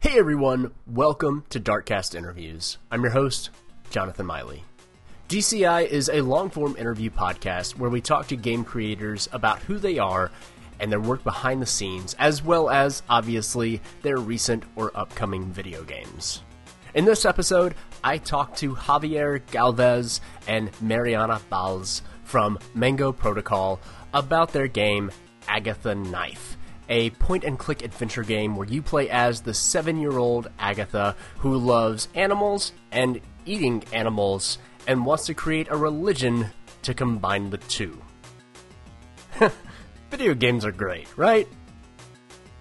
Hey everyone, welcome to Darkcast Interviews. I'm your host, Jonathan Miley. DCI is a long form interview podcast where we talk to game creators about who they are and their work behind the scenes, as well as, obviously, their recent or upcoming video games. In this episode, I talked to Javier Galvez and Mariana Valls from Mango Protocol about their game Agatha Knife, a point and click adventure game where you play as the seven year old Agatha who loves animals and eating animals and wants to create a religion to combine the two. Video games are great, right?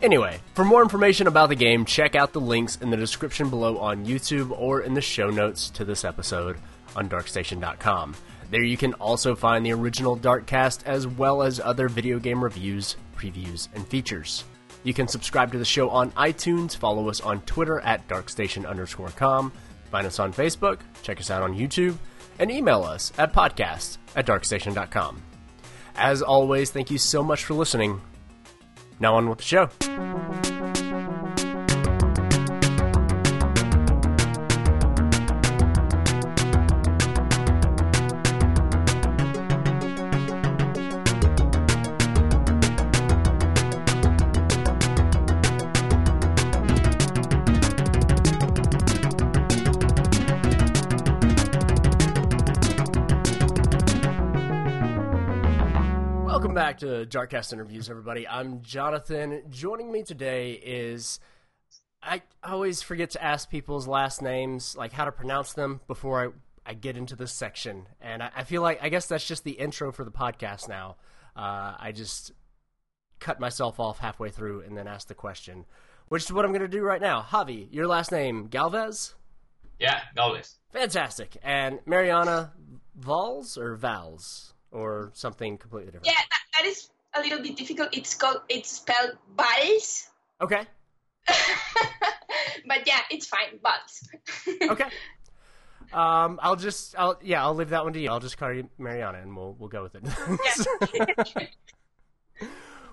Anyway, for more information about the game, check out the links in the description below on YouTube or in the show notes to this episode on darkstation.com. There you can also find the original Darkcast as well as other video game reviews, previews, and features. You can subscribe to the show on iTunes, follow us on Twitter at darkstation underscore com, find us on Facebook, check us out on YouTube, and email us at podcast at darkstation.com. As always, thank you so much for listening. Now on with the show. Back to Darkcast Interviews, everybody. I'm Jonathan. Joining me today is I always forget to ask people's last names, like how to pronounce them, before I, I get into this section. And I, I feel like I guess that's just the intro for the podcast now. Uh, I just cut myself off halfway through and then ask the question, which is what I'm going to do right now. Javi, your last name Galvez? Yeah, Galvez. Fantastic. And Mariana Valls or Valls or something completely different? Yeah, that, that is a little bit difficult. It's called it's spelled Valls. Okay. but yeah, it's fine. Valls. Okay. Um, I'll just, I'll, yeah, I'll leave that one to you. I'll just call you Mariana, and we'll we'll go with it. yeah.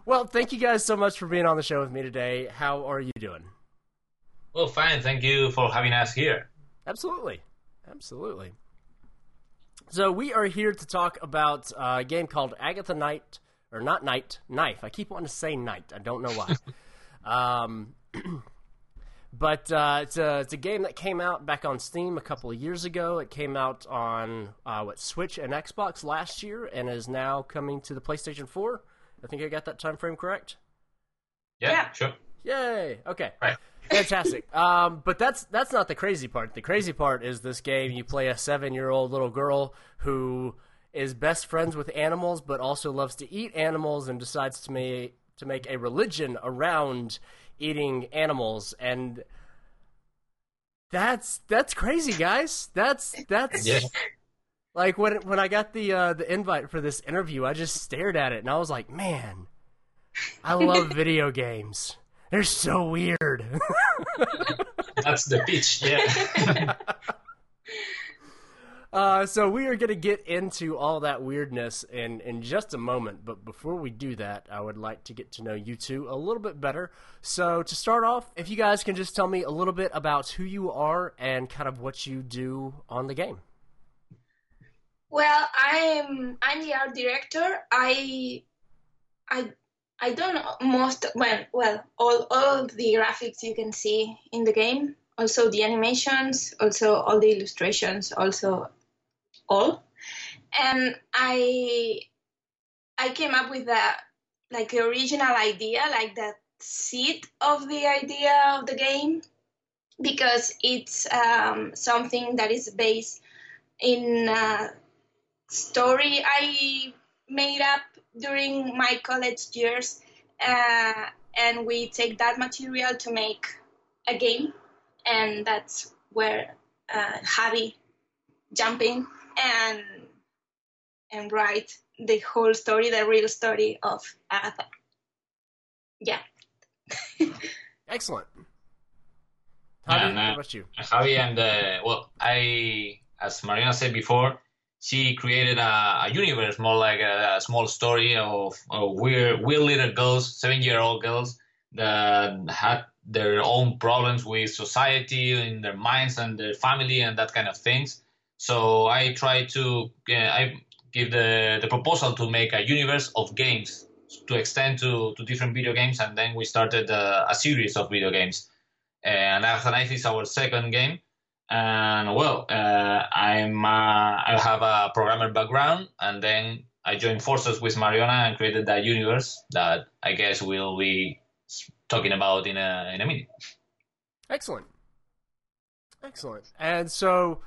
well, thank you guys so much for being on the show with me today. How are you doing? Well, fine. Thank you for having us here. Absolutely, absolutely. So we are here to talk about uh, a game called Agatha Knight, or not Knight, Knife. I keep wanting to say Knight. I don't know why. um, but uh, it's a it's a game that came out back on Steam a couple of years ago. It came out on uh, what Switch and Xbox last year, and is now coming to the PlayStation Four. I think I got that time frame correct. Yeah, Yeah. sure. Yay! Okay. Right. Fantastic. Um, but that's that's not the crazy part. The crazy part is this game. You play a seven-year-old little girl who is best friends with animals, but also loves to eat animals, and decides to make to make a religion around eating animals. And that's that's crazy, guys. That's that's Yeah. like when when I got the uh, the invite for this interview, I just stared at it and I was like, man, I love video games. They're so weird. That's the pitch. Yeah. Uh, so we are going to get into all that weirdness in, in just a moment. But before we do that, I would like to get to know you two a little bit better. So to start off, if you guys can just tell me a little bit about who you are and kind of what you do on the game. well, I'm I'm the art director. I I I don't know most well well all all the graphics you can see in the game. Also the animations, also all the illustrations, also all. And I I came up with a like the original idea, like that seed of the idea of the game, because it's um, something that is based in a story I made up during my college years, uh, and we take that material to make a game, and that's where uh, Javi jump in and and write the whole story, the real story of Agatha. Yeah. Excellent. Yeah, Javi, no. what about you? Javi and uh, well, I, as Mariona said before, she created a, a universe more like a, a small story of, of weird, weird little girls, seven-year-old girls that had their own problems with society in their minds and their family and that kind of things. So I try to uh, I give the, the proposal to make a universe of games to extend to, to different video games, and then we started a, a series of video games. And Knife is our second game, and well, uh, I'm uh, I have a programmer background, and then I joined forces with Mariona and created that universe that I guess we'll be talking about in a in a minute. Excellent, excellent. And so,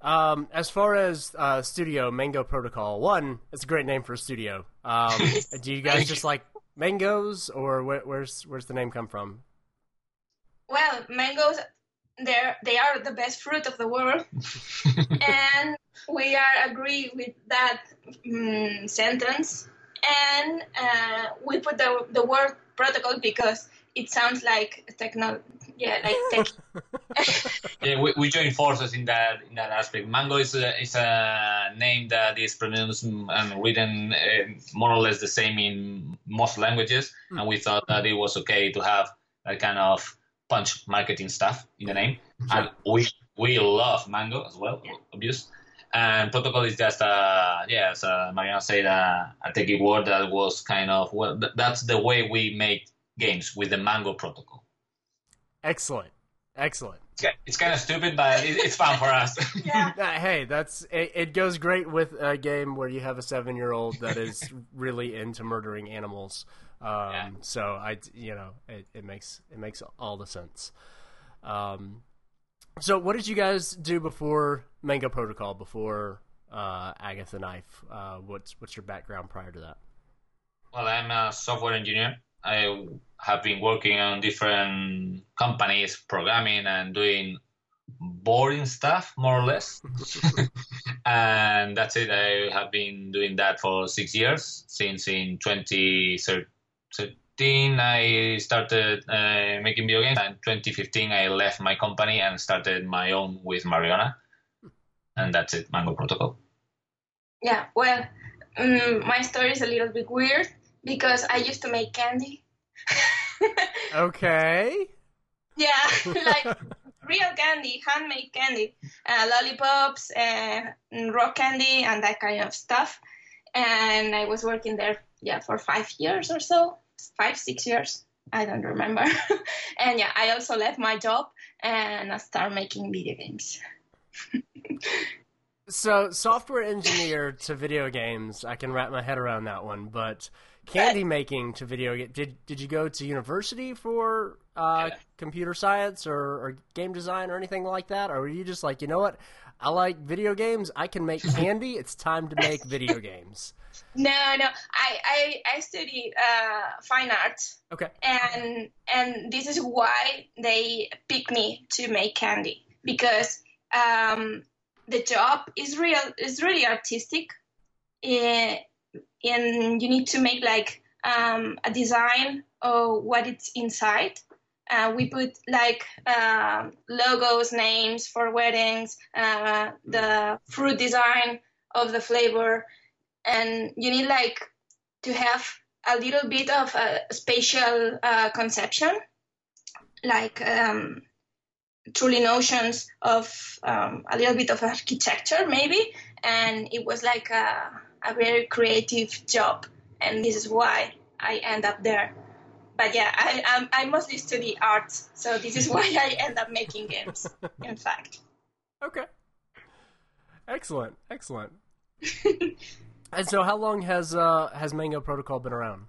um, as far as uh, studio Mango Protocol One, it's a great name for a studio. Um, do you guys just like mangoes, or where, where's where's the name come from? Well, mangoes they're they are the best fruit of the world and we are agree with that um, sentence and uh, we put the, the word protocol because it sounds like techno yeah like tech yeah we, we join forces in that in that aspect mango is a, is a name that is pronounced and written uh, more or less the same in most languages mm. and we thought that it was okay to have a kind of punch marketing stuff in the name, and we we love Mango as well, obvious. And protocol is just a yeah, as uh, Mariona said, a, a techie word that was kind of well, th- that's the way we make games with the Mango protocol. Excellent, excellent. It's kind of stupid, but it's fun for us. yeah. Hey, that's it, it. Goes great with a game where you have a seven-year-old that is really into murdering animals. Um, yeah. So I, you know, it, it makes it makes all the sense. Um, so what did you guys do before Mango Protocol? Before uh, Agatha Knife? Uh, what's what's your background prior to that? Well, I'm a software engineer. I have been working on different companies, programming and doing boring stuff, more or less. and that's it. I have been doing that for six years, since in 2013 2013 I started uh, making video games, and 2015 I left my company and started my own with Mariona, and that's it, Mango Protocol. Yeah, well, um, my story is a little bit weird because I used to make candy. okay. Yeah, like real candy, handmade candy, uh, lollipops, uh, rock candy, and that kind of stuff. And I was working there, yeah, for five years or so five, six years. I don't remember. and yeah, I also left my job and I started making video games. so, software engineer to video games, I can wrap my head around that one. But candy making to video game, did did you go to university for uh, yeah. computer science or, or game design or anything like that, or were you just like, you know what, I like video games, I can make candy. It's time to make video games. No, no. I I, I study uh, fine art. Okay. And and this is why they pick me to make candy because um, the job is real is really artistic, uh, and you need to make like um, a design of what it's inside. Uh, we put like uh, logos, names for weddings, uh, the fruit design of the flavor, and you need like to have a little bit of a spatial uh, conception, like um, truly notions of um, a little bit of architecture, maybe. And it was like a, a very creative job, and this is why I end up there. But yeah, I, I, I mostly study art, so this is why I end up making games. in fact. Okay. Excellent. Excellent. And so, how long has uh, has Mango Protocol been around?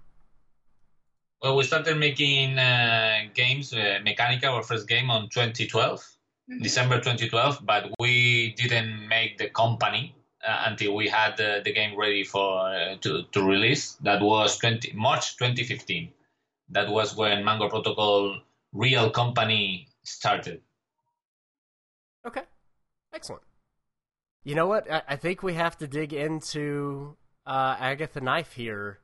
Well, we started making uh, games, uh, Mechanica, our first game, on 2012, mm-hmm. December 2012. But we didn't make the company until we had the, the game ready for uh, to to release. That was 20 March 2015. That was when Mango Protocol real company started. Okay, excellent. You know what? I, I think we have to dig into uh, Agatha Knife here.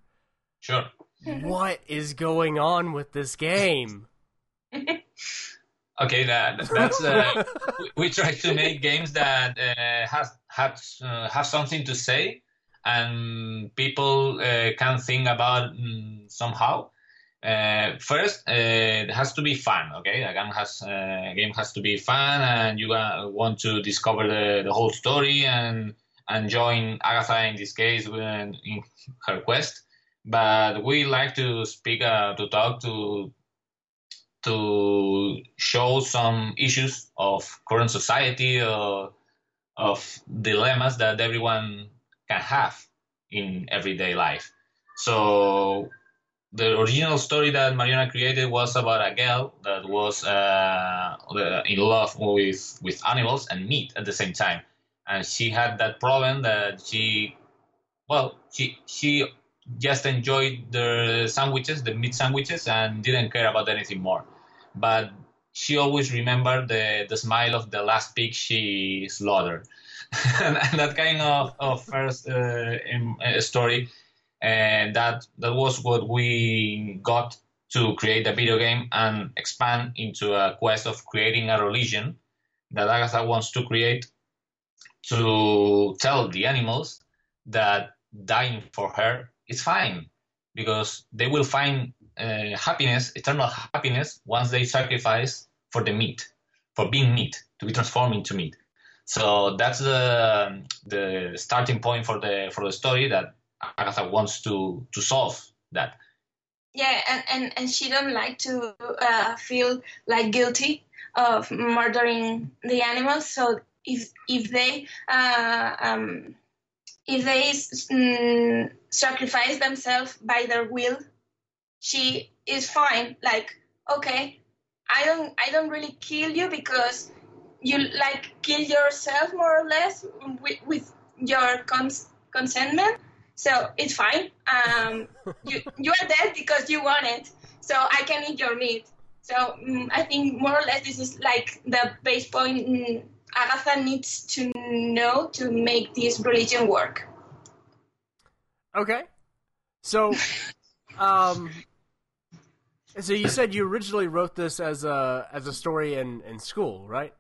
Sure. What is going on with this game? okay, that that's uh, we, we, try to make games that uh, has have uh, have something to say and people uh, can think about mm, somehow. Uh, first, uh, it has to be fun. Okay, a game has uh, game has to be fun, and you want to discover the, the whole story and and join Agatha in this case in her quest. But we like to speak uh, to talk to to show some issues of current society or of dilemmas that everyone can have in everyday life. So the original story that Mariona created was about a girl that was uh, in love with with animals and meat at the same time, and she had that problem that she, well, she she just enjoyed the sandwiches, the meat sandwiches, and didn't care about anything more. But she always remembered the the smile of the last pig she slaughtered, and, and, that kind of of first uh, in, uh, story and that that was what we got to create a video game and expand into a quest of creating a religion that Agatha wants to create to tell the animals that dying for her is fine because they will find uh, happiness, eternal happiness, once they sacrifice for the meat, for being meat, to be transformed into meat. So that's the the starting point for the for the story that Agatha wants to to solve that. Yeah, and, and, and she don't like to uh, feel like guilty of murdering the animals. So if if they uh, um, if they mm, sacrifice themselves by their will, she is fine. Like okay, I don't I don't really kill you because you like kill yourself more or less with, with your cons- consentment so it's fine. Um, you you are dead because you want it, so I can eat your meat. So um, I think more or less this is like the base point mm, Agatha needs to know to make this religion work. Okay, so um, so you said you originally wrote this as a as a story in in school, right?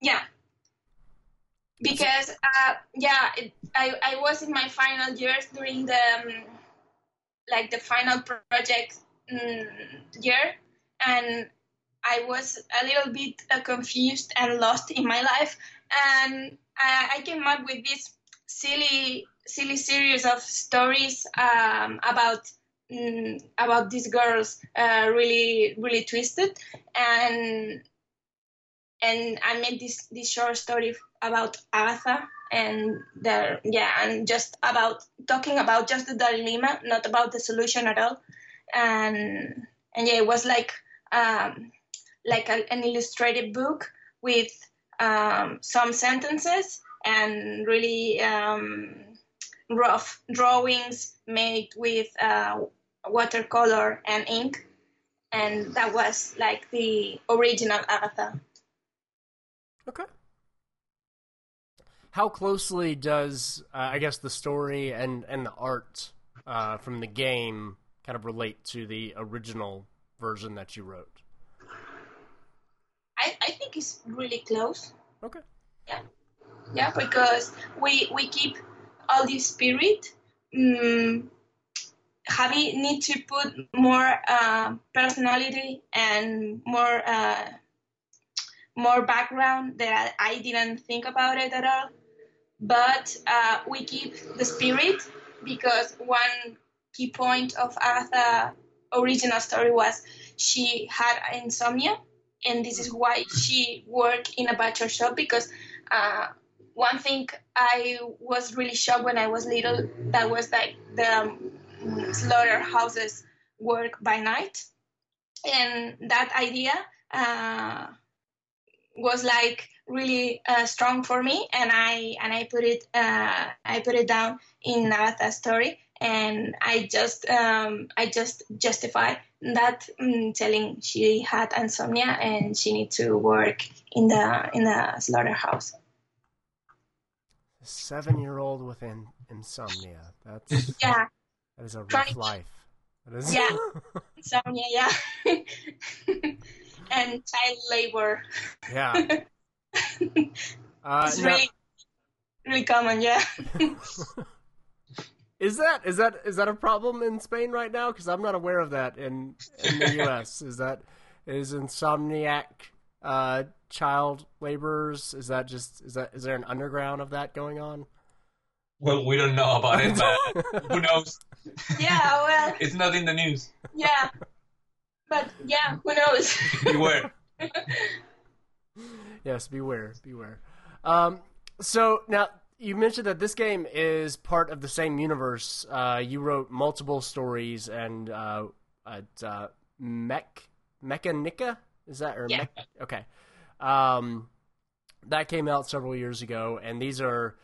Yeah. Because uh, yeah it, I, I was in my final years during the um, like the final project um, year. And i was a little bit uh, confused and lost in my life. And I, I came up with this silly silly series of stories um, about um, about these girls uh, really really twisted and and I made this this short story about Agatha and the yeah and just about talking about just the dilemma, not about the solution at all. And and yeah, it was like um, like a, an illustrated book with um, some sentences and really um, rough drawings made with uh, watercolor and ink. And that was like the original Agatha. Okay. How closely does uh, I guess the story and and the art uh, from the game kind of relate to the original version that you wrote? I, I think it's really close. Okay. Yeah. Yeah, because we we keep all the spirit. Um, Javi need to put more uh, personality and more uh, more background that I didn't think about it at all. But uh, we keep the spirit because one key point of Agatha's original story was she had insomnia, and this is why she worked in a butcher shop. Because uh, one thing I was really shocked when I was little that was like the um, slaughterhouses work by night, and that idea. Uh, was like really uh, strong for me, and I and I put it uh, I put it down in Agatha's story, and I just um, I just justify that um, telling she had insomnia and she need to work in the in the slaughterhouse. Seven year old with in, insomnia. That's yeah. That is a rough life. That is... Yeah, insomnia. Yeah. and child labor. Yeah. uh, it's really, really common, yeah. Is that is that is that a problem in Spain right now? Because I'm not aware of that in in the U.S. is that is Insomniac uh, child laborers? Is that just is that is there an underground of that going on? Well, we don't know about it, but who knows? Yeah, well, It's not in the news. yeah. But yeah, who knows? Beware. Yes, beware, beware. Um, so now you mentioned that this game is part of the same universe. Uh, you wrote multiple stories and uh, at uh, Mech Mechanica is that or Yeah. Mech- okay? Um, that came out several years ago, and these are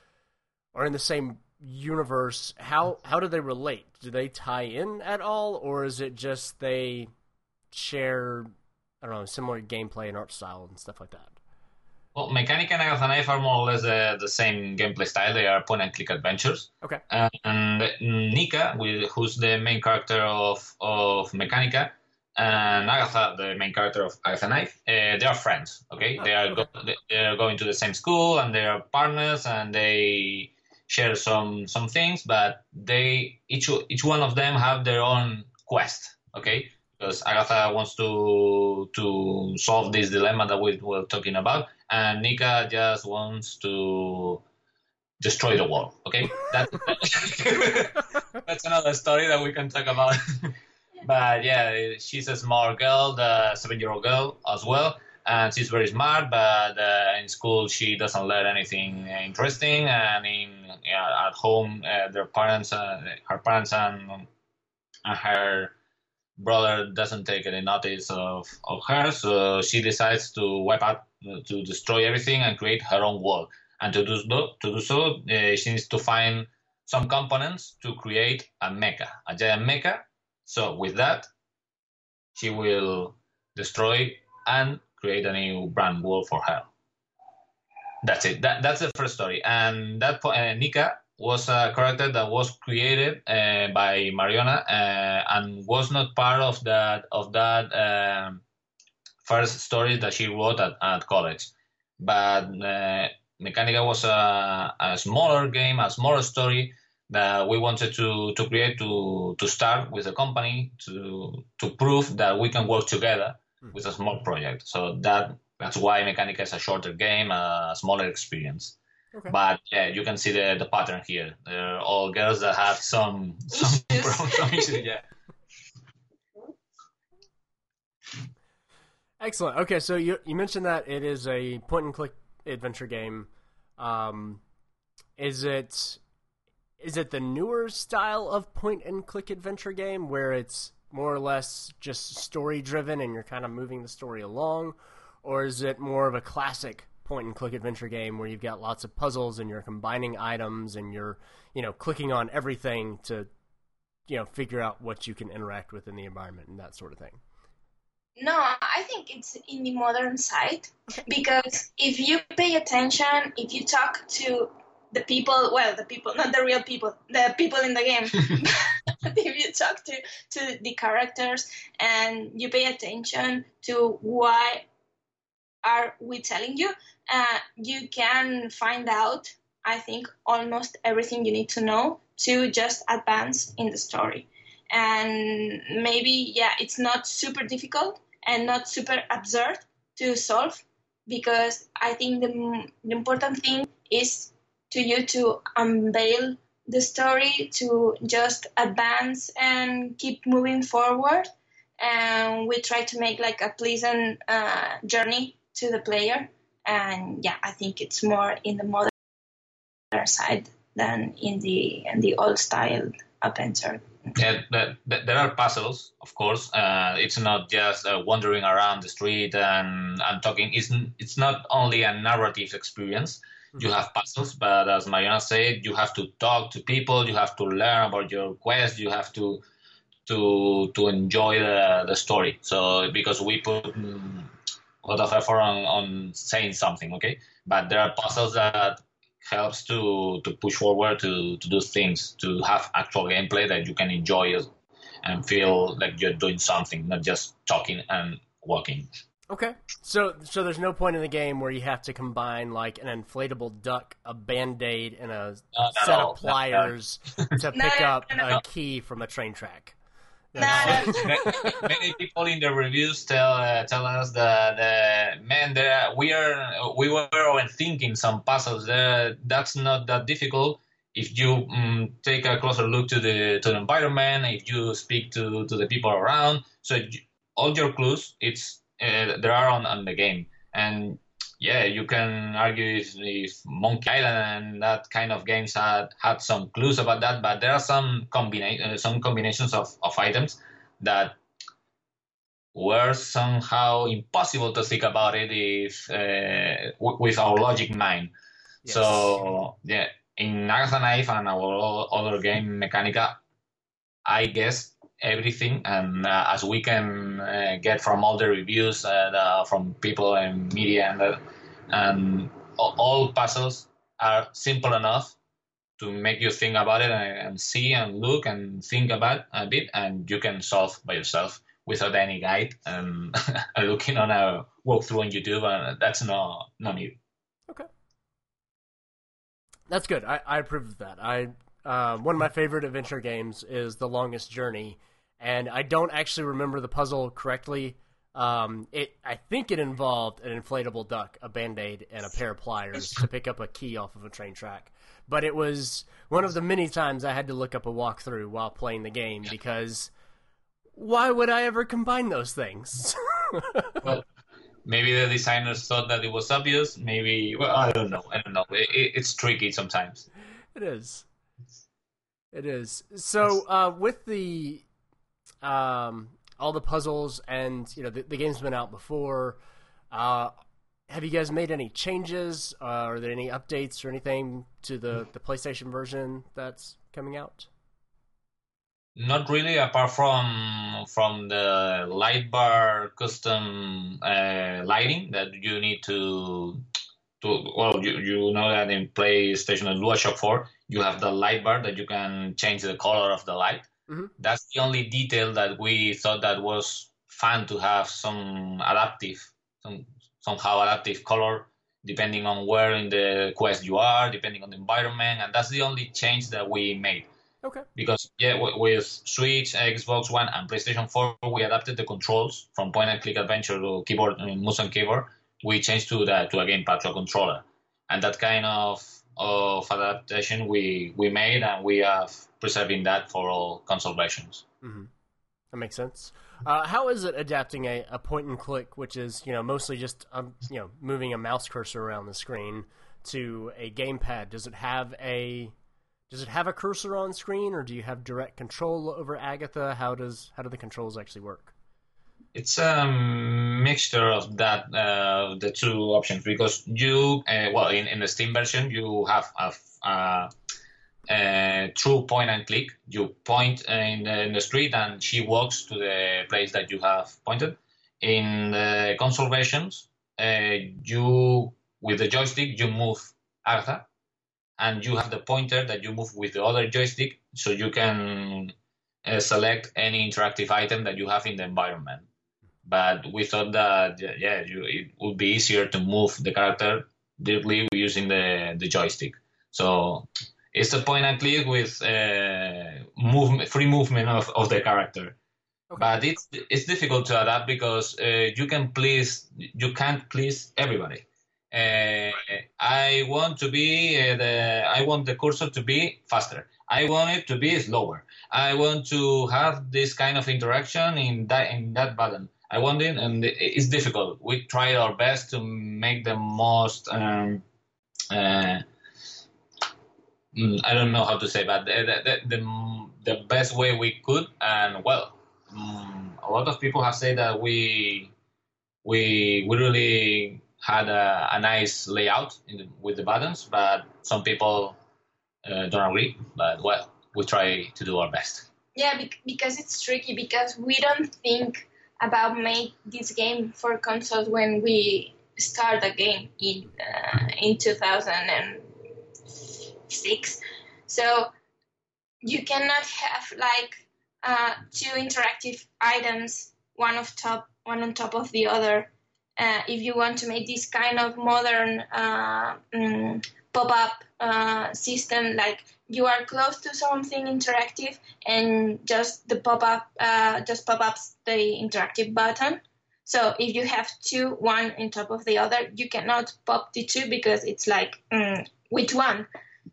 are in the same universe. How how do they relate? Do they tie in at all, or is it just they share I don't know similar gameplay and art style and stuff like that? Well, Mechanic and Agatha Knife are more or less the, the same gameplay style. They are point and click adventures. Okay. And Nika, who's the main character of, of Mechanica, and Agatha, the main character of Agatha Knife, uh, they are friends. Okay, Oh, they are go- they are going to the same school and they are partners and they share some some things, but they each each one of them have their own quest. Okay, because Agatha wants to to solve this dilemma that we were talking about, and Nika just wants to destroy the world. Okay, that, that's another story that we can talk about. but yeah, she's a smart girl, the seven-year-old girl as well, and she's very smart. But uh, in school, she doesn't learn anything interesting, and in at home, uh, their parents, uh, her parents, and and her brother doesn't take any notice of, of her, so she decides to wipe out, to destroy everything and create her own world. And to do, so- to do so, uh, she needs to find some components to create a mecha, a giant mecha. So with that, she will destroy and create a new brand world for her. That's it. That, that's the first story. And that uh, Nika was a character that was created uh, by Mariona uh, and was not part of that of that um, first story that she wrote at, at college. But uh, Mechanica was a, a smaller game, a smaller story that we wanted to, to create to to start with a company to to prove that we can work together with a small project. So that that's why Mechanica is a shorter game, a smaller experience. Okay. But yeah, you can see the, the pattern here. They're all girls that have some some, problems. Yeah. Excellent. Okay, so you you mentioned that it is a point and click adventure game. Um, is it is it the newer style of point and click adventure game where it's more or less just story driven and you're kind of moving the story along, or is it more of a classic point and click adventure game where you've got lots of puzzles and you're combining items and you're you know clicking on everything to you know figure out what you can interact with in the environment and that sort of thing. No, I think it's in the modern side because if you pay attention, if you talk to the people, well, the people, not the real people, the people in the game, but if you talk to, to the characters and you pay attention to why are we telling you, uh, you can find out, I think, almost everything you need to know to just advance in the story. And maybe yeah it's not super difficult and not super absurd to solve because i think the, the important thing is to you to unveil the story to just advance and keep moving forward and we try to make like a pleasant uh, journey to the player and yeah i think it's more in the modern side than in the in the old style adventure Yeah, there are puzzles, of course. Uh, it's not just uh, wandering around the street and, and talking. It's, it's not only a narrative experience. You have puzzles, but as Mariona said, you have to talk to people. You have to learn about your quest. You have to to to enjoy the, the story. So because we put mm, a lot of effort on, on saying something, okay? But there are puzzles that helps to to push forward to to do things to have actual gameplay that you can enjoy and feel like you're doing something not just talking and walking Okay, so so there's no point in the game where you have to combine like an inflatable duck, a band aid, and a No, set no, of pliers to pick no, up no, no. a key from a train track. No, many people in the reviews tell uh, tell us that uh, man, there we are we were thinking some puzzles. There, that's not that difficult if you um, take a closer look to the to the environment. If you speak to, to the people around, so all your clues it's uh, there are on, on the game, and yeah, you can argue if, if Monkey Island and that kind of games had had some clues about that, but there are some combina- uh, some combinations of, of items that were somehow impossible to think about it if uh, w- with our logic mind. Yes. So yeah, in Agatha Knife and our other game Mechanica, I guess everything, and uh, as we can uh, get from all the reviews uh, from people and media, and uh, and all puzzles are simple enough to make you think about it and, and see and look and think about a bit, and you can solve by yourself without any guide and looking on a walkthrough on YouTube, and that's no no need. Okay. That's good. I, I approve of that. I uh, one of my favorite adventure games is The Longest Journey, and I don't actually remember the puzzle correctly. Um, it I think it involved an inflatable duck, a band aid, and a pair of pliers to pick up a key off of a train track. But it was one of the many times I had to look up a walkthrough while playing the game because why would I ever combine those things? well, maybe the designers thought that it was obvious. Maybe, well, I don't know. I don't know. It, it, it's tricky sometimes. It is. It is. So uh, with the um, all the puzzles and you know the, the game's been out before. Uh, have you guys made any changes? Uh, are there any updates or anything to the, the PlayStation version that's coming out? Not really, apart from from the light bar custom uh, lighting that you need to to well, you, you know that in PlayStation and DualShock 4 you have the light bar that you can change the color of the light. Mhm. That's the only detail that we thought that was fun to have some adaptive, some somehow adaptive color depending on where in the quest you are, depending on the environment, and that's the only change that we made Okay. because yeah, with Switch, Xbox One, and PlayStation 4, we adapted the controls from point and click adventure to keyboard, mean, mouse and keyboard. We changed to the to a gamepad to a controller, and that kind of of adaptation we we made, and we have preserving that for all console versions. hmm That makes sense. Uh, how is it adapting a, a point and click, which is you know mostly just um, you know moving a mouse cursor around the screen, to a gamepad? Does it have a does it have a cursor on screen, or do you have direct control over Agatha? How does how do the controls actually work? It's a mixture of that, uh, the two options, because you, uh, well, in, in the Steam version, you have a, a, a true point and click. You point in the, in the street, and she walks to the place that you have pointed. In the console versions, uh, you with the joystick you move Agatha, and you have the pointer that you move with the other joystick, so you can uh, select any interactive item that you have in the environment. But we thought that yeah, you, it would be easier to move the character directly using the, the joystick. So it's a point and click with uh, movement, free movement of, of the character. Okay. But it's it's difficult to adapt because uh, you can please you can't please everybody. Uh, I want to be uh, the I want the cursor to be faster. I want it to be slower. I want to have this kind of interaction in that in that button. I want it, and it's difficult. We try our best to make the most. Um, uh, mm, I don't know how to say, but the the, the, the, best way we could, and well, um, a lot of people have said that we we we really had a, a nice layout the, with the buttons, but some people uh, don't agree. But well, we try to do our best. Yeah, because it's tricky because we don't think about make this game for consoles when we start the game in uh, in 2006. So you cannot have like uh, two interactive items, one of top, one on top of the other, uh, if you want to make this kind of modern mm, pop-up uh, system, like you are close to something interactive, and just the pop-up uh, just pop-ups the interactive button. So if you have two, one on top of the other, you cannot pop the two because it's like mm, which one.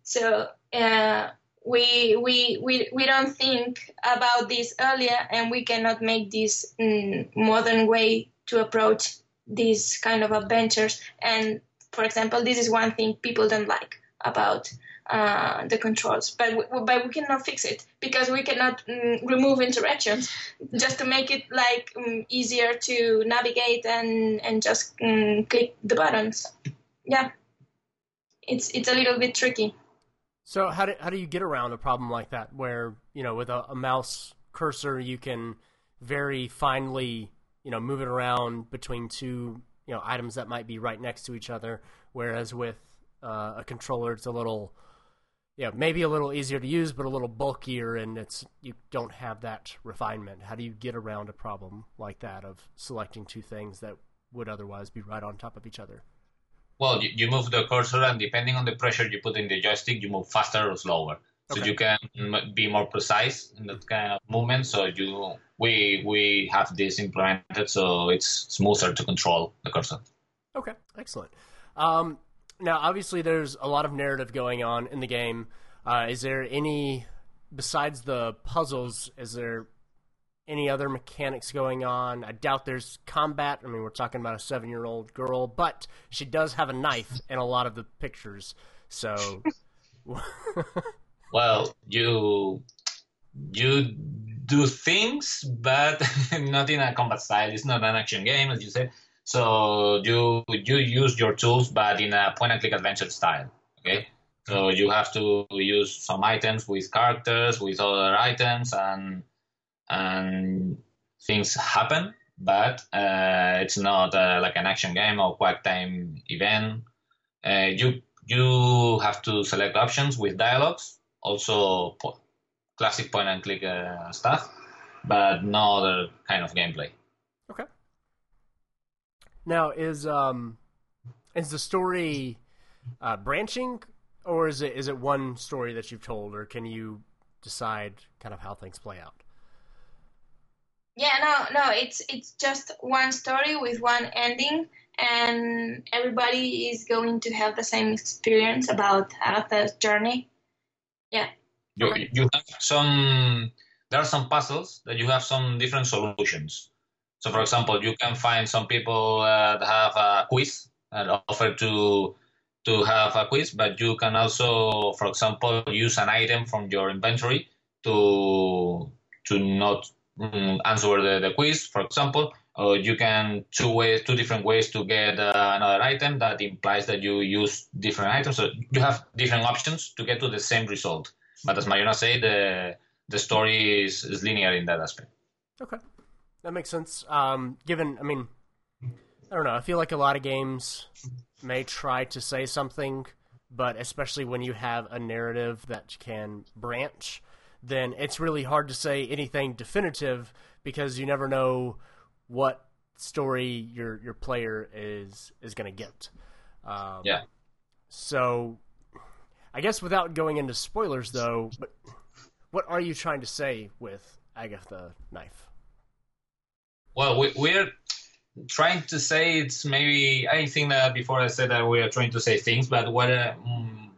So uh, we, we we we don't think about this earlier, and we cannot make this mm, modern way to approach these kind of adventures. And for example, this is one thing people don't like about uh, the controls, but we, but we cannot fix it because we cannot mm, remove interactions just to make it like mm, easier to navigate and and just mm, click the buttons. Yeah, it's it's a little bit tricky. So how do how do you get around a problem like that where you know with a, a mouse cursor you can very finely you know move it around between two you know items that might be right next to each other, whereas with uh, a controller it's a little yeah, maybe a little easier to use, but a little bulkier, and it's you don't have that refinement. How do you get around a problem like that of selecting two things that would otherwise be right on top of each other? Well, you, you move the cursor, and depending on the pressure you put in the joystick, you move faster or slower. So okay. you can be more precise in that kind of movement. So you we we have this implemented, so it's smoother to control the cursor. Okay, excellent. Um, now, obviously, there's a lot of narrative going on in the game. Uh, is there any, besides the puzzles, is there any other mechanics going on? I doubt there's combat. I mean, we're talking about a seven year old girl, but she does have a knife in a lot of the pictures. So. well, you you do things, but not in a combat style. It's not an action game, as you said. So you you use your tools, but in a point and click adventure style. Okay. So you have to use some items with characters, with other items, and and things happen. But uh, it's not uh, like an action game or quick time event. Uh, you you have to select options with dialogues, also po- classic point and click uh, stuff, but no other kind of gameplay. Okay. Now, is um, is the story uh, branching, or is it is it one story that you've told, or can you decide kind of how things play out? Yeah, no, no, it's it's just one story with one ending, and everybody is going to have the same experience about Agatha's journey. Yeah. You you have some there are some puzzles that you have some different solutions. So, for example, you can find some people uh, that have a quiz and offer to to have a quiz, but you can also, for example, use an item from your inventory to to not um, answer the, the quiz, for example. Or you can two ways, two different ways to get uh, another item that implies that you use different items. So you have different options to get to the same result. But as Mariona said, the the story is, is linear in that aspect. Okay that makes sense. Um, given, I mean, I don't know. I feel like a lot of games may try to say something, but especially when you have a narrative that can branch, then it's really hard to say anything definitive because you never know what story your your player is is going to get. Um, yeah. So, I guess without going into spoilers, though, but what are you trying to say with Agatha Knife? Well, we, we're trying to say it's maybe I think that before I said that we are trying to say things, but what uh, mm,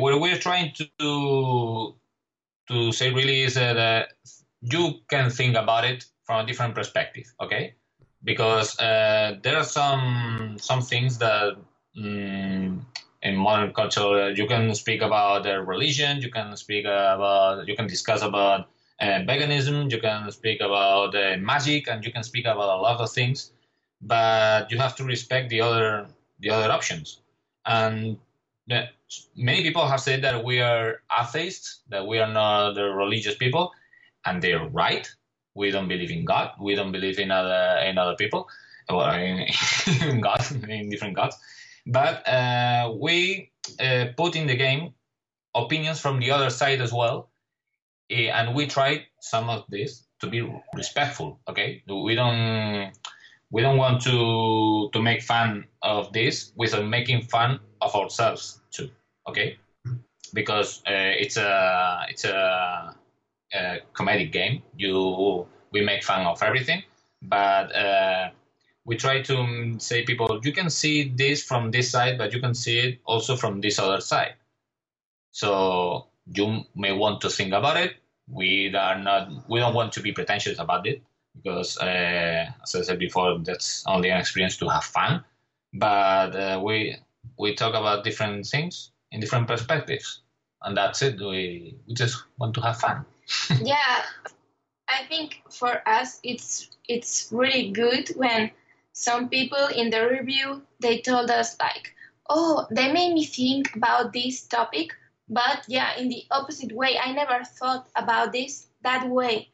what we're trying to to say really is that uh, you can think about it from a different perspective, okay? Because uh, there are some some things that um, in modern culture you can speak about religion, you can speak about you can discuss about uh, veganism, you can speak about uh, magic, and you can speak about a lot of things, but you have to respect the other the other options. And the, many people have said that we are atheists, that we are not religious people, and they're right. We don't believe in God. We don't believe in other in other people, or in, in God, in different gods. But uh, we uh, put in the game opinions from the other side as well and we try some of this to be respectful. Okay, we don't we don't want to to make fun of this without making fun of ourselves too. Okay, because uh, it's a it's a, a comedic game. You we make fun of everything, but uh, we try to say people you can see this from this side, but you can see it also from this other side. So you may want to think about it. We are not we don't want to be pretentious about it because, uh, as I said before, that's only an experience to have fun. But uh, we we talk about different things in different perspectives, and that's it. We we just want to have fun. yeah, I think for us it's it's really good when some people in the review they told us like, oh, they made me think about this topic, but yeah, in the opposite way. I never thought about this that way.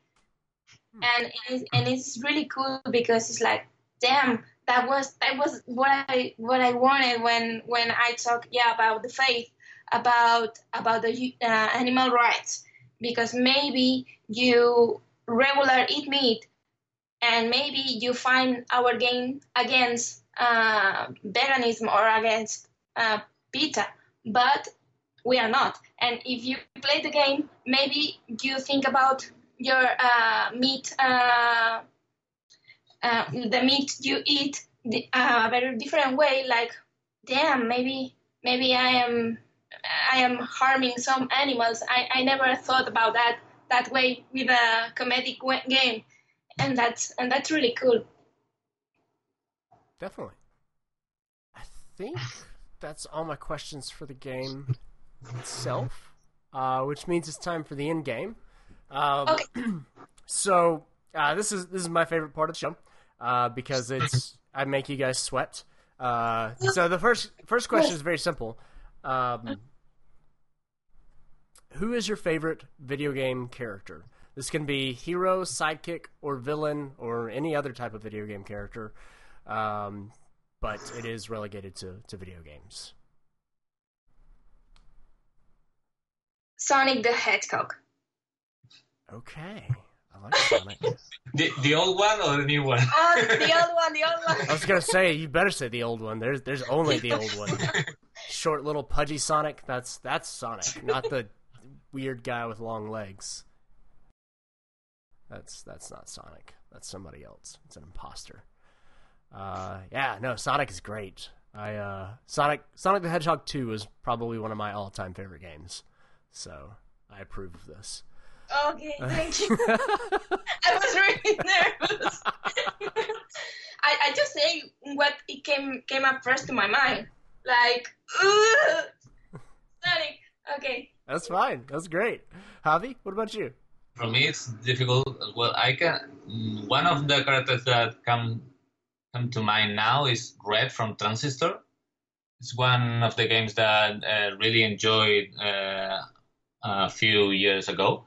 And it's, and it's really cool because it's like damn that was that was what I what I wanted when when I talk yeah about the faith about about the uh, animal rights. Because maybe you regular eat meat and maybe you find our game against uh, veganism or against uh, PETA but we are not and if you play the game maybe you think about your uh, meat, uh, uh, the meat you eat, the, uh, a very different way. Like, damn, maybe maybe I am I am harming some animals. I, I never thought about that that way with a comedic game, and that's and that's really cool. Definitely. I think that's all my questions for the game itself, uh, which means it's time for the end game. Um, okay. So uh, this is this is my favorite part of the show uh, because it's I make you guys sweat. Uh, so the first first question is very simple. Um, who is your favorite video game character? This can be hero, sidekick, or villain, or any other type of video game character. Um, but it is relegated to, to video games. Sonic the Hedgehog. Okay. I like Sonic. the, the old one or the new one? Oh, the old one, the old one. I was gonna say you better say the old one. There's there's only the old one. Short little pudgy Sonic. That's that's Sonic, not the weird guy with long legs. That's that's not Sonic. That's somebody else. It's an imposter. Uh, yeah, no, Sonic is great. I uh, Sonic Sonic the Hedgehog 2 is probably one of my all-time favorite games. So, I approve of this. Okay, thank you. I was really nervous. I, I just say what it came came up first to my mind, like Sonic. Okay. That's fine. That's great. Javi, what about you? For me, it's difficult. Well, I can. One of the characters that come come to mind now is Red from Transistor. It's one of the games that uh, really enjoyed uh, a few years ago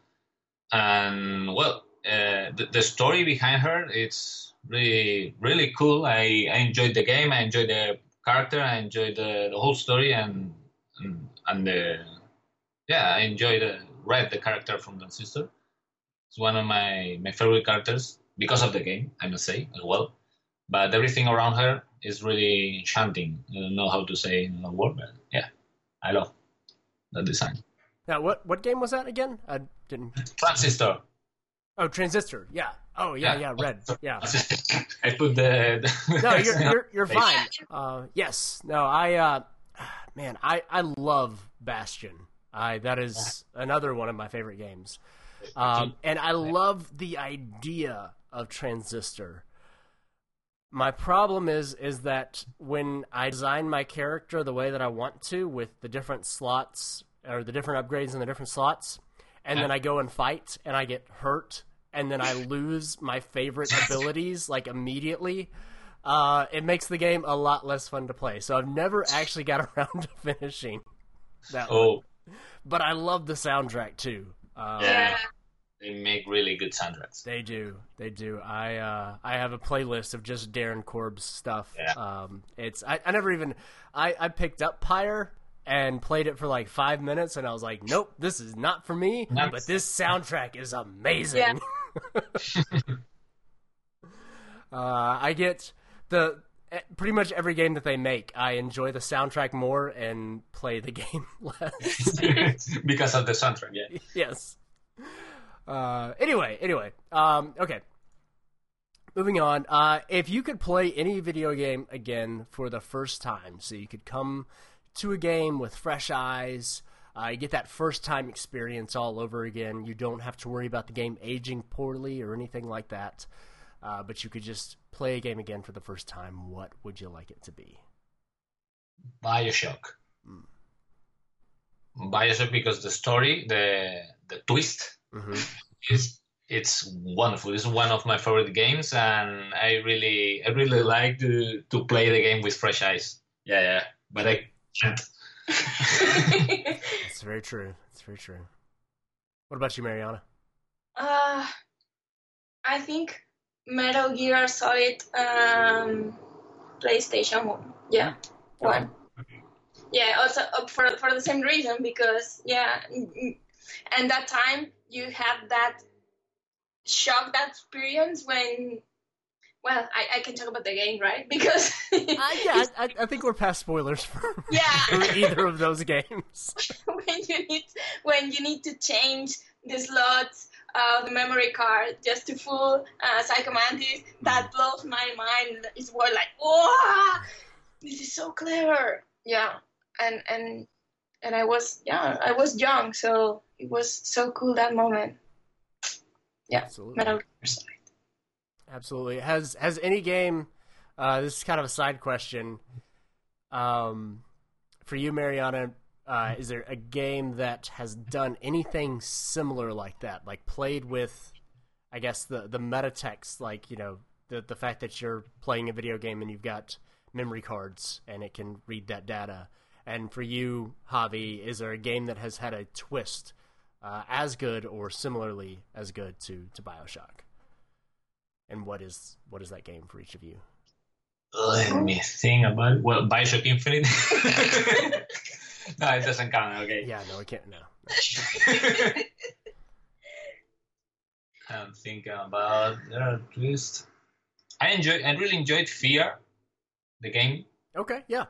and well, uh, the, the, story behind her it's really really cool. I, I enjoyed the game. I enjoyed the character. I enjoyed the, the whole story and and, and the yeah I enjoyed the, Red the character from the sister. It's one of my my favorite characters because of the game. I must say as well. But everything around her is really enchanting. I don't know how to say in a word, but yeah, I love the design. Now, what what game was that again? I didn't. Transistor. Oh, Transistor. Yeah. Oh, yeah, yeah. red. Yeah. I put the. the no, you're you're, you're fine. Uh, yes. No, I. Uh, man, I I love Bastion. I that is another one of my favorite games. Um, and I love the idea of Transistor. My problem is is that when I design my character the way that I want to, with the different slots or the different upgrades in the different slots, and then I go and fight and I get hurt and then I lose my favorite abilities like immediately. Uh, it makes the game a lot less fun to play. So I've never actually got around to finishing that oh. one. But I love the soundtrack too. Um, yeah, they make really good soundtracks. They do, they do. I uh, I have a playlist of just Darren Korb's stuff. Yeah. Um, it's I, I never even I, I picked up Pyre and played it for like five minutes, and I was like, "Nope, this is not for me." But this soundtrack is amazing. Yeah. uh, I get the eh, pretty much every game that they make, I enjoy the soundtrack more and play the game less. because of the soundtrack. Yeah. yes. Uh, anyway, anyway, um, okay. Moving on. Uh, if you could play any video game again for the first time, so you could come to a game with fresh eyes, uh, you get that first time experience all over again. You don't have to worry about the game aging poorly or anything like that. Uh, but you could just play a game again for the first time. What would you like it to be? Bioshock. Mm. Bioshock because the story, the the twist, mm-hmm. is it's wonderful. It's one of my favorite games, and I really, I really like to to play the game with fresh eyes. Yeah, yeah, but I can't. it's very true. It's very true. What about you, Mariona? Uh, I think Metal Gear Solid um, PlayStation One. Yeah, one. Yeah, also uh, for for the same reason because yeah, and that time you have that shock that experience when well I, I can talk about the game right because uh, yeah I, I, think we're past spoilers for, yeah. for either of those games when you need when you need to change the slots of the memory card just to fool uh, Psycho Mantis that mm. blows my mind it's more like oh this is so clever yeah and and and I was yeah I was young so it was so cool that moment yeah, absolutely. Metal Gear Solid. Absolutely. Has has any game? Uh, this is kind of a side question. Um, for you, Mariona, uh, is there a game that has done anything similar like that? Like played with, I guess the the meta text, like you know the the fact that you're playing a video game and you've got memory cards and it can read that data. And for you, Javi, is there a game that has had a twist uh, as good or similarly as good to to Bioshock? And what is what is that game for each of you? Uh, let me think about it. well Bioshock Infinite. no, it doesn't count. Okay. Yeah, no, it can't. No. I'm thinking about there at least. I enjoy. I really enjoyed Fear, the game. Okay. Yeah.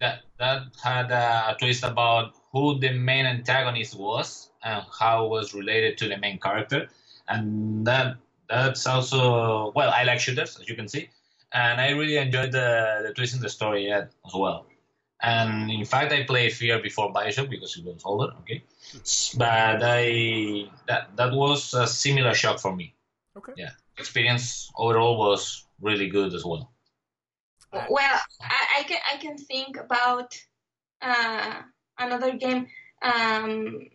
That that had a twist about who the main antagonist was and how it was related to the main character, and that that's also well. I like shooters, as you can see, and I really enjoyed the the twist in the story as well. And in fact, I played Fear before Bioshock because it was older. Okay, but I that that was a similar shock for me. Okay. Yeah, experience overall was really good as well. Well, I, I can I can think about uh, another game um,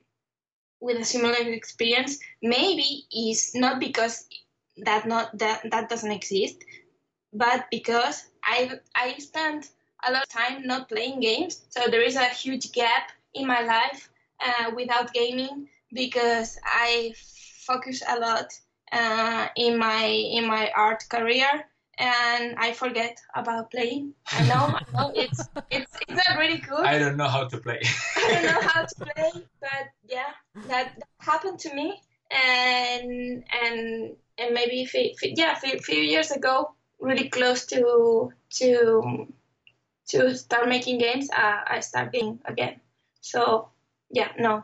with a similar experience maybe is not because that not that that doesn't exist but because i i spent a lot of time not playing games so there is a huge gap in my life uh, without gaming because i focus a lot uh, in my in my art career and I forget about playing. I know, I know it's it's it's not really good. I don't know how to play. I don't know how to play, but yeah, that, that happened to me, and and and maybe few, yeah, a few years ago, really close to to to start making games, uh, I start gaming again. So yeah, no,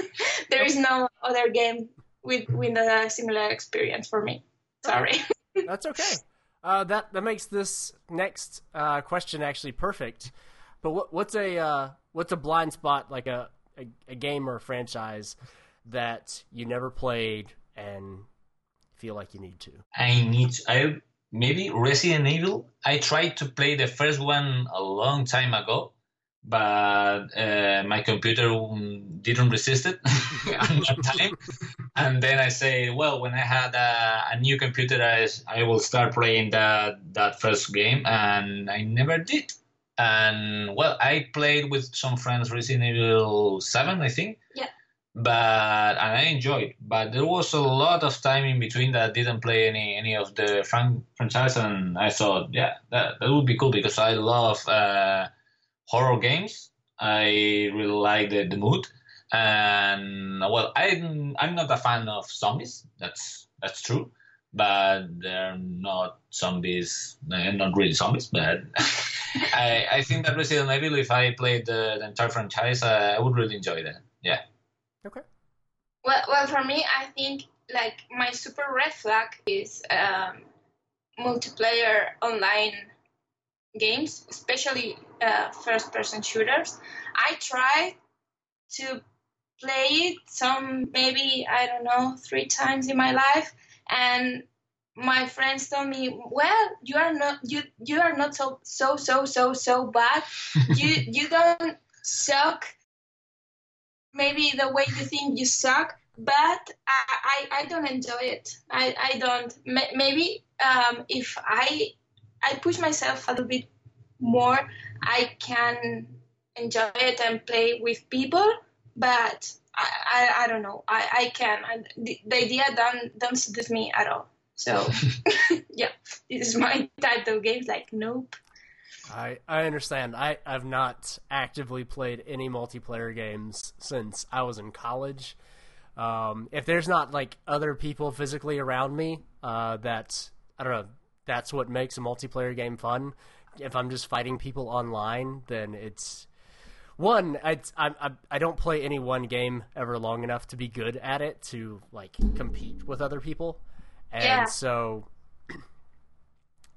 there is no other game with with a similar experience for me. Sorry. That's okay. Uh, that that makes this next uh, question actually perfect. But what, what's a uh, what's a blind spot like a, a, a game or a franchise that you never played and feel like you need to? I need to, I maybe Resident Evil. I tried to play the first one a long time ago, but uh, my computer didn't resist it at that time. and then I say, well, when I had a, a, new computer, I, I will start playing that that first game, and I never did. And well, I played with some friends Resident Evil Seven, I think. But and I enjoyed, but there was a lot of time in between that I didn't play any any of the fran- franchise, and I thought, yeah, that that would be cool because I love. Uh, horror games. I really like the, the mood, and well, I'm I'm not a fan of zombies. That's that's true, but they're not zombies, They're not really zombies. But I, I think that Resident Evil, if I played the, the entire franchise, uh, I would really enjoy that. Yeah. Okay. Well, well, for me, I think like my super red flag is um, multiplayer online games, especially uh, first-person shooters. I tried to play it some maybe I don't know three times in my life, and my friends told me, "Well, you are not you you are not so so so so so bad. you you don't suck. Maybe the way you think you suck, but I I, I don't enjoy it. I I don't. Maybe um, if I I push myself a little bit more, I can enjoy it and play with people. But I, I, I don't know. I, I can. I, the, the idea don't don't suit me at all. So yeah, this is my type of games. Like nope. I I understand. I I've not actively played any multiplayer games since I was in college. Um, if there's not like other people physically around me, uh, that's I don't know. That's what makes a multiplayer game fun. If I'm just fighting people online, then it's one. I I I don't play any one game ever long enough to be good at it to like compete with other people, and Yeah. so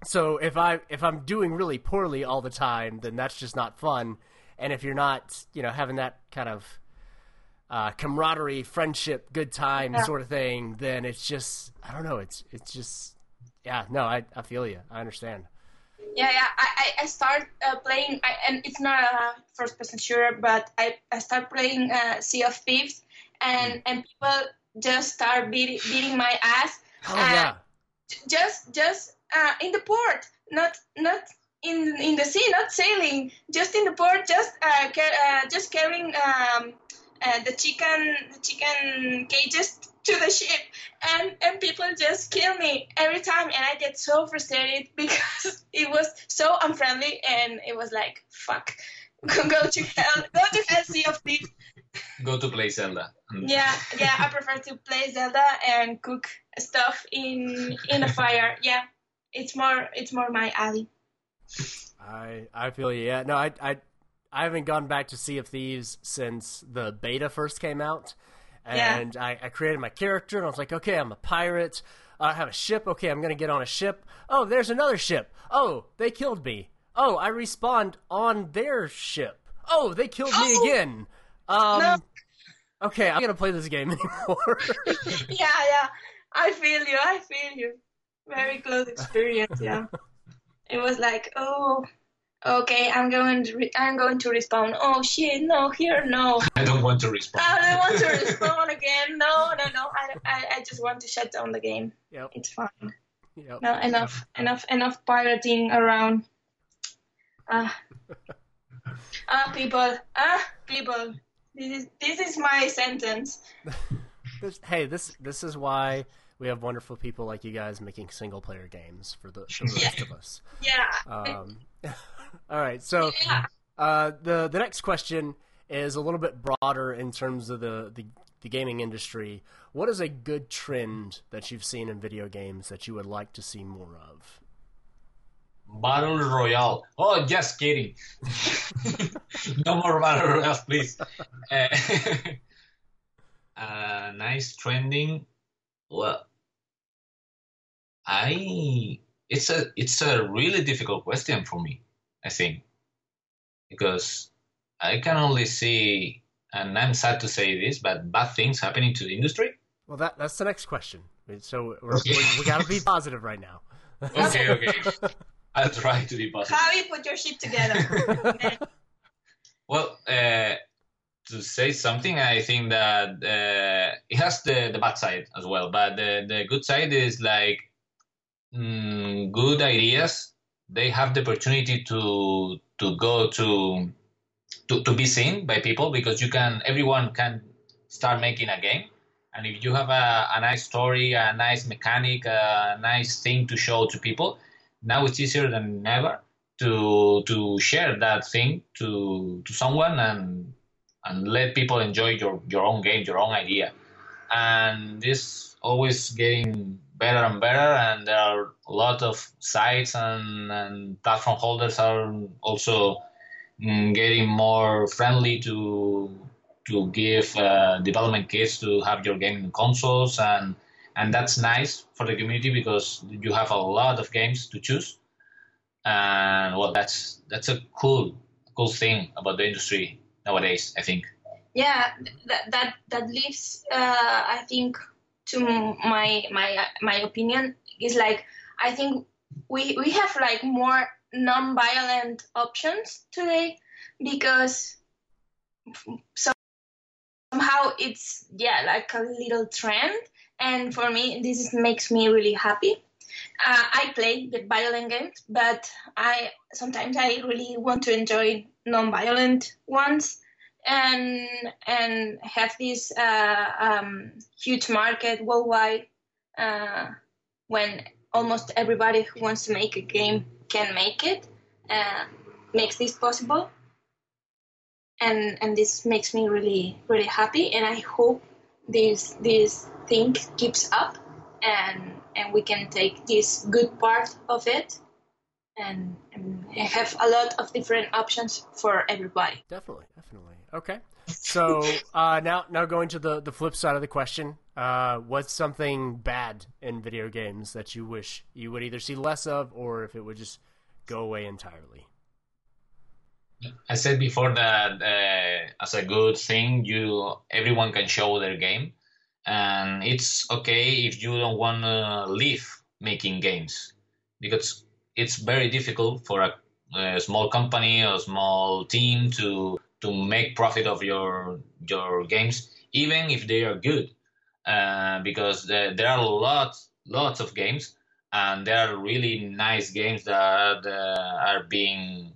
so if I if I'm doing really poorly all the time, then that's just not fun. And if you're not, you know, having that kind of uh, camaraderie, friendship, good time Yeah. sort of thing, then it's just I don't know. It's it's just yeah. No, I I feel you. I understand. Yeah, yeah. I, I, start uh, playing, I, and it's not a first person shooter, but I, I start playing uh, Sea of Thieves, and, and people just start beating, beating my ass. Oh Uh, yeah. j- Just just uh, in the port, not not in in the sea, not sailing, just in the port, just uh, car- uh, just carrying um, uh, the chicken the chicken cages to the ship, and and people just kill me every time, and I get so frustrated because it was so unfriendly, and it was like fuck, go to hell, go to hell, Sea of Thieves. Go to play Zelda. Yeah, yeah, I prefer to play Zelda and cook stuff in in a fire. Yeah, it's more it's more my alley. I I feel you. Yeah. No, I I I haven't gone back to Sea of Thieves since the beta first came out, Yeah. and I, I created my character, and I was like, okay, I'm a pirate. I have a ship. Okay, I'm gonna get on a ship. Oh, there's another ship. Oh, they killed me. Oh, I respawned on their ship. Oh, they killed me Oh! again. Um. No. Okay, I'm gonna play this game anymore. Yeah, yeah, I feel you. I feel you. Very close experience. Yeah, it was like oh. Okay, I'm going to re- I'm going to respawn. Oh shit! No, here, no. I don't want to respond. I don't want to respawn again. No, no, no. I, I, I just want to shut down the game. yep. It's fine. Yep. No, enough, enough, enough pirating around. Ah, ah, people, ah, people. This is this is my sentence. This, hey, this this is why we have wonderful people like you guys making single player games for the, for the rest of us. Yeah, Um, all right, so yeah. uh, the the next question is a little bit broader in terms of the, the the gaming industry. What is a good trend that you've seen in video games that you would like to see more of? Battle Royale. Oh, just kidding. no more Battle Royale, please. Uh, uh, nice trending. Well, I it's a it's a really difficult question for me. I think because I can only see, and I'm sad to say this, but bad things happening to the industry. Well, that that's the next question. So we're, Okay. we we got to be positive right now. Okay, okay. I'll try to be positive. Javi, put your shit together. Well, uh, to say something, I think that uh, it has the, the bad side as well, but the, the good side is like mm, good ideas. They have the opportunity to to go to, to to be seen by people because you can everyone can start making a game, and if you have a, a nice story, a nice mechanic, a nice thing to show to people, now it's easier than ever to to share that thing to to someone and and let people enjoy your your own game, your own idea. And this always getting better and better, and there are a lot of sites and, and platform holders are also mm, getting more friendly to to give uh, development kits to have your game in consoles and and that's nice for the community because you have a lot of games to choose. And well that's that's a cool cool thing about the industry nowadays i think. Yeah that that that leaves uh, i think to my my my opinion is like i think we we have like more non-violent options today because somehow it's yeah like a little trend. And for me this makes me really happy. Uh, i play the violent games but i sometimes i really want to enjoy non-violent ones and and have this uh, um, huge market worldwide uh, when almost everybody who wants to make a game can make it uh, makes this possible. And and this makes me really really happy and i hope this this thing keeps up and and we can take this good part of it and, and have a lot of different options for everybody. Definitely definitely okay. So uh, now now going to the the flip side of the question uh, what's something bad in video games that you wish you would either see less of or if it would just go away entirely? I said before that uh, as a good thing, you everyone can show their game, and it's okay if you don't want to leave making games, because it's very difficult for a, a, small company or small team to to make profit of your your games, even if they are good, uh, because there, there are lots lots of games, and there are really nice games that uh, are being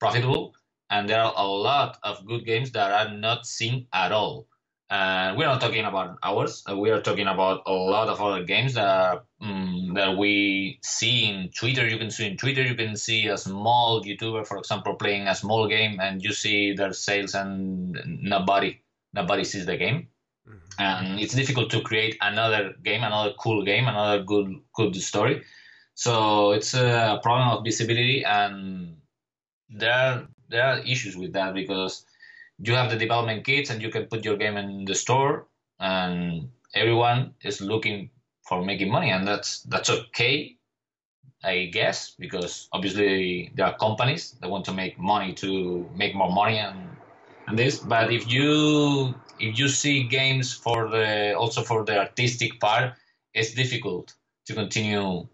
profitable and there are a lot of good games that are not seen at all. And we're not talking about ours. Uh, we are talking about a lot of other games that um, that we see in Twitter. You can see in Twitter. You can see a small YouTuber, for example, playing a small game, and you see their sales, and nobody nobody sees the game. Mm-hmm. And it's difficult to create another game, another cool game, another good good story. So it's a problem of visibility, and there there are issues with that because you have the development kits and you can put your game in the store and everyone is looking for making money and that's that's okay i guess because obviously there are companies that want to make money to make more money and and this. But if you if you see games for the also for the artistic part it's difficult to continue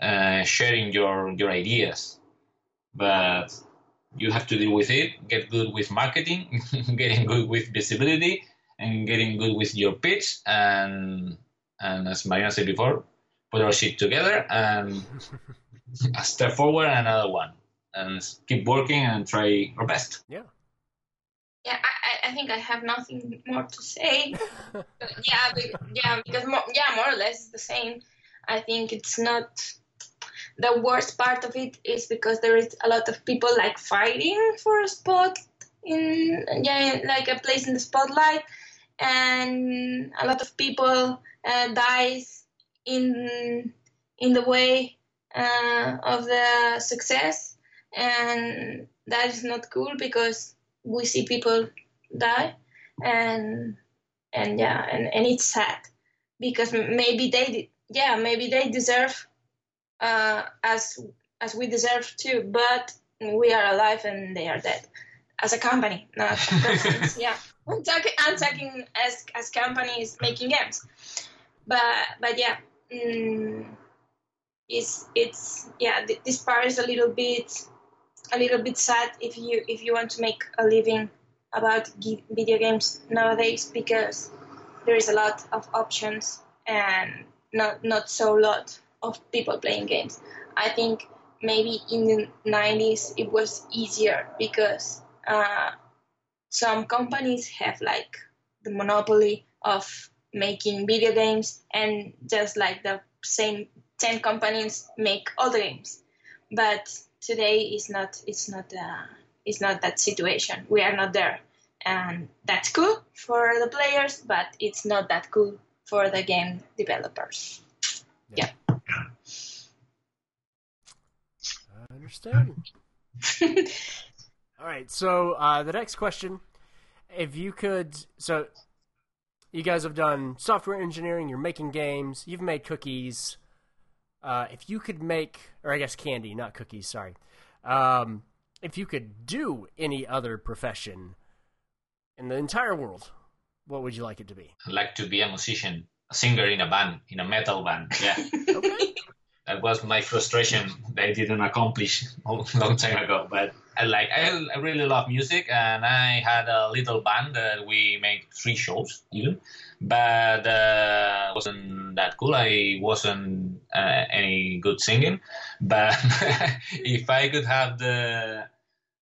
uh, sharing your your ideas. But you have to deal with it, get good with marketing, getting good with visibility, and getting good with your pitch. And and as Mariona said before, put our shit together and a step forward and another one, and keep working and try our best. Yeah. Yeah, I, I think I have nothing more to say. yeah, yeah, because more, yeah, more or less the same. I think it's not the worst part of it is because there is a lot of people like fighting for a spot in yeah like a place in the spotlight and a lot of people uh, dies in in the way uh, of the success and that is not cool because we see people die and and yeah and, and it's sad because maybe they yeah maybe they deserve uh, as as we deserve to, but we are alive and they are dead. As a company, not persons. yeah, I'm talking, I'm talking as as companies making games, but but yeah, mm, it's it's yeah. Th- this part is a little bit a little bit sad if you if you want to make a living about video games nowadays because there is a lot of options and not not so lot of people playing games. I think maybe in the 90s it was easier because uh, some companies have like the monopoly of making video games and just like the same 10 companies make all the games. But today is not it's not uh, it's not that situation. We are not there. And that's cool for the players but it's not that cool for the game developers. Yeah. I understand. All right. So uh, the next question, if you could, so you guys have done software engineering. You're making games. You've made cookies. Uh, if you could make, or I guess candy, not cookies. Sorry. Um, if you could do any other profession in the entire world, what would you like it to be? I'd like to be a musician, a singer in a band, in a metal band. Yeah. Okay. That was my frustration that I didn't accomplish a long time ago. But I like I, I really love music, and I had a little band that we made three shows even, but uh, wasn't that cool. I wasn't uh, any good singing, but if I could have the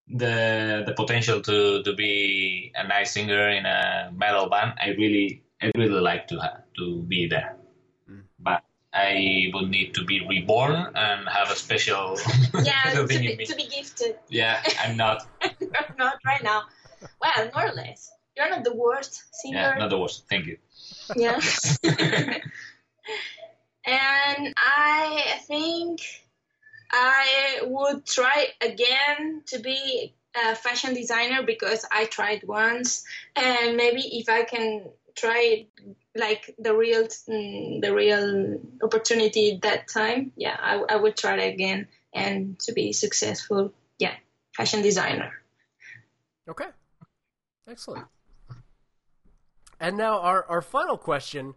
the the potential to to be a nice singer in a metal band, I really I really like to have to be there. I would need to be reborn and have a special Yeah, to be, to be gifted. Yeah, I'm not. not right now. Well, more or less. You're not the worst singer. Yeah, not the worst. Thank you. Yeah. and I think I would try again to be a fashion designer because I tried once, and maybe if I can try like the real mm, the real opportunity that time, yeah, I, I would try it again and to be successful. Yeah, fashion designer. Okay. Excellent. And now our, our final question.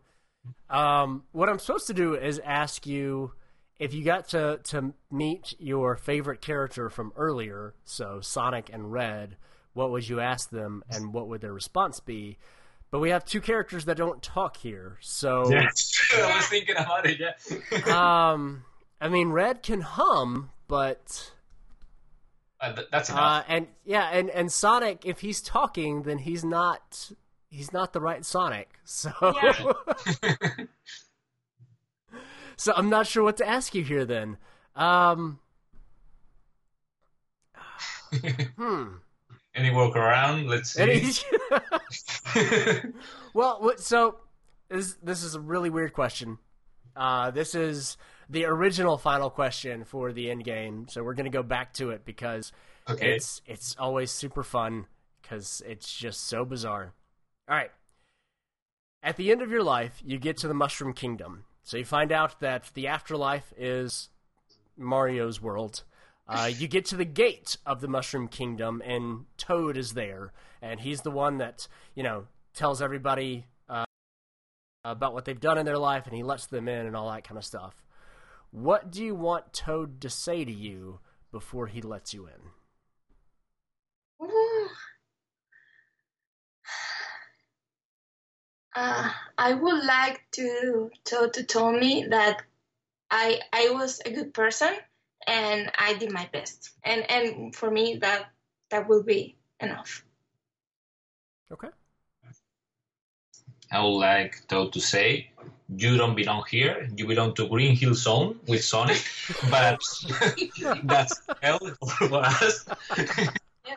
Um, what I'm supposed to do is ask you if you got to, to meet your favorite character from earlier, so Sonic and Red, what would you ask them and what would their response be? But we have two characters that don't talk here, so I was thinking about it. Yeah. um, I mean, Red can hum, but Uh, th- that's Uh, enough. and yeah, and and Sonic, if he's talking, then he's not he's not the right Sonic. So so I'm not sure what to ask you here. Then, um, hmm. Any workaround? Let's see. Well, so this this is a really weird question. Uh, this is the original final question for the end game, so we're gonna go back to it because okay. it's it's always super fun because it's just so bizarre. All right. At the end of your life, you get to the Mushroom Kingdom. So you find out that the afterlife is Mario's world. Uh, you get to the gate of the Mushroom Kingdom, and Toad is there, and he's the one that you know tells everybody uh, about what they've done in their life, and he lets them in and all that kind of stuff. What do you want Toad to say to you before he lets you in? Uh, I would like to to to tell me that I I was a good person and I did my best, and and for me that that will be enough. Okay. I would like Toad to say, "You don't belong here. You belong to Green Hill Zone with Sonic, but that's hell for us." Yeah.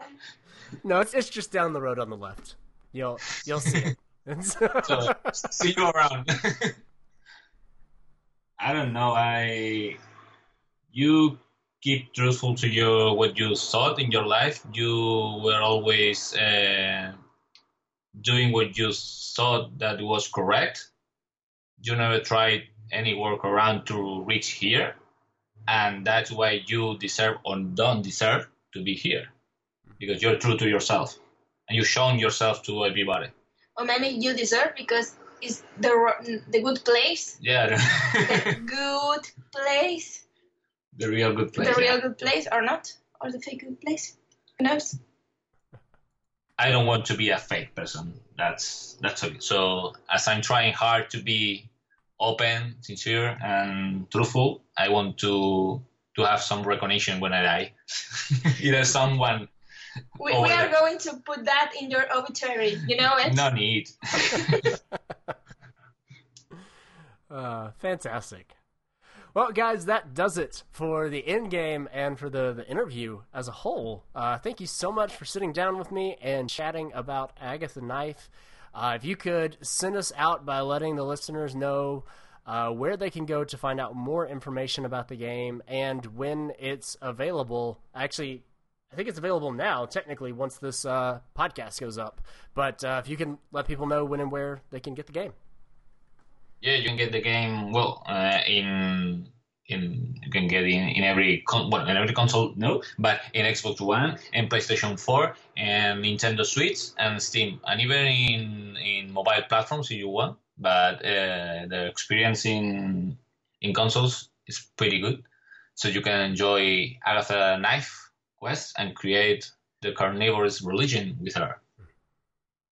No, it's it's just down the road on the left. You'll you'll see it. so see you around. I don't know. I you keep truthful to your what you thought in your life. You were always uh, doing what you thought that was correct. You never tried any workaround to reach here, and that's why you deserve or don't deserve to be here because you're true to yourself and you've shown yourself to everybody. Or maybe you deserve because it's the the good place, Yeah, the good place, the real good place. the yeah. real good place, or not, or the fake good place. Who knows? I don't want to be a fake person. That's that's okay. So as I'm trying hard to be open, sincere, and truthful, I want to to have some recognition when I die. Either someone, We, we are going to put that in your obituary. You know it. no need. uh, fantastic. Well, guys, that does it for the end game and for the, the interview as a whole. Uh, thank you so much for sitting down with me and chatting about Agatha Knife. Uh, if you could send us out by letting the listeners know uh, where they can go to find out more information about the game and when it's available. Actually, I think it's available now, technically, once this uh, podcast goes up. But uh, if you can let people know when and where they can get the game. Yeah, you can get the game well uh, in in you can get in in every con- well in every console no, but in Xbox One and PlayStation 4 and Nintendo Switch and Steam and even in in mobile platforms if you want. But uh, the experience in in consoles is pretty good, so you can enjoy Agatha Knife quest and create the carnivorous religion with her.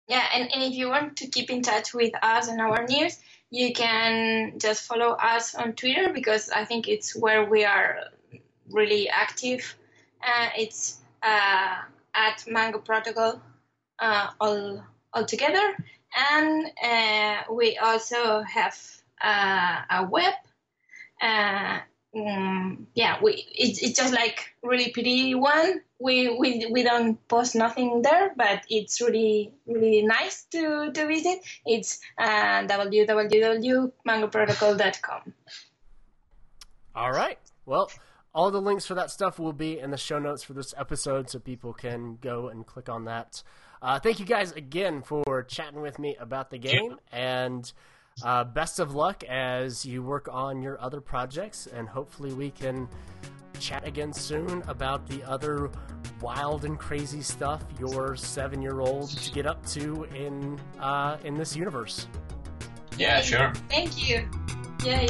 Yeah, and, and if you want to keep in touch with us and our news, you can just follow us on Twitter because I think it's where we are really active. Uh, it's uh, at Mango Protocol uh, all all together, and uh, we also have uh, a web. Um, yeah, we it's, it's just like really pretty one. We, we we don't post nothing there, but it's really really nice to, to visit. It's uh, www.mangoprotocol.com. All right. Well, all the links for that stuff will be in the show notes for this episode, so people can go and click on that. Uh, thank you guys again for chatting with me about the game, and uh, best of luck as you work on your other projects, and hopefully we can chat again soon about the other wild and crazy stuff your seven-year-olds get up to in uh, in this universe. Yeah, sure. Thank you. Yay.